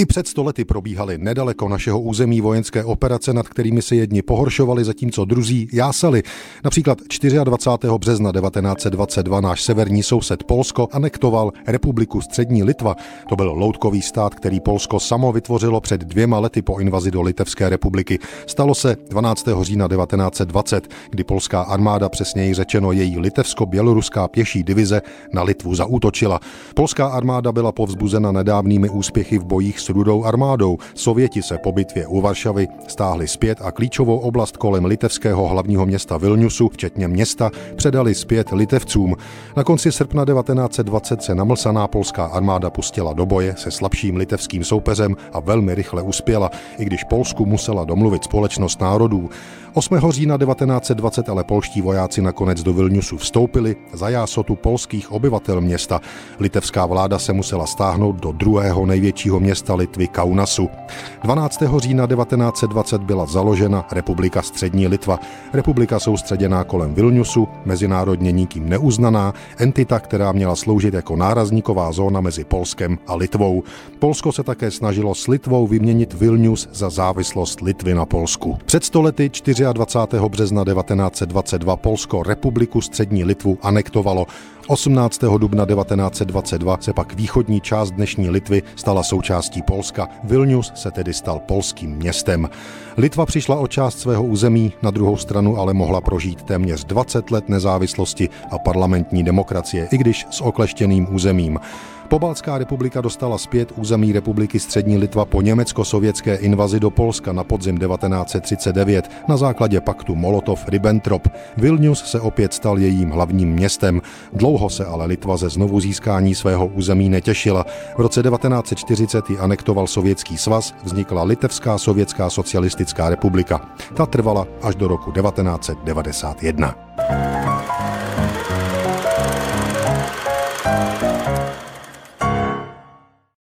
I před stolety probíhaly nedaleko našeho území vojenské operace, nad kterými se jedni pohoršovali, zatímco druzí jásali. Například 24. března 1922 náš severní soused Polsko anektoval republiku Střední Litva. To byl loutkový stát, který Polsko samo vytvořilo před dvěma lety po invazi do Litevské republiky. Stalo se 12. října 1920, kdy polská armáda, přesněji řečeno její litevsko-běloruská pěší divize, na Litvu zaútočila. Polská armáda byla povzbuzena nedávnými úspěchy v bojích s rudou armádou. Sověti se po bitvě u Varšavy stáhli zpět a klíčovou oblast kolem litevského hlavního města Vilniusu, včetně města, předali zpět litevcům. Na konci srpna 1920 se namlsaná polská armáda pustila do boje se slabším litevským soupeřem a velmi rychle uspěla, i když Polsku musela domluvit společnost národů. 8. října 1920 ale polští vojáci nakonec do Vilniusu vstoupili za jásotu polských obyvatel města. Litevská vláda se musela stáhnout do druhého největšího města Litvy Kaunasu. 12. října 1920 byla založena Republika Střední Litva. Republika soustředěná kolem Vilniusu, mezinárodně nikým neuznaná, entita, která měla sloužit jako nárazníková zóna mezi Polskem a Litvou. Polsko se také snažilo s Litvou vyměnit Vilnius za závislost Litvy na Polsku. Před stolety 24. března 1922 Polsko republiku Střední Litvu anektovalo. 18. dubna 1922 se pak východní část dnešní Litvy stala součástí Polska. Vilnius se tedy stal polským městem. Litva přišla o část svého území, na druhou stranu ale mohla prožít téměř 20 let nezávislosti a parlamentní demokracie, i když s okleštěným územím. Pobalská republika dostala zpět území republiky Střední Litva po německo-sovětské invazi do Polska na podzim 1939 na základě paktu Molotov-Ribbentrop. Vilnius se opět stal jejím hlavním městem. Dlouho se ale Litva ze znovu získání svého území netěšila. V roce 1940 ji anektoval Sovětský svaz, vznikla Litevská sovětská socialistická republika. Ta trvala až do roku 1991.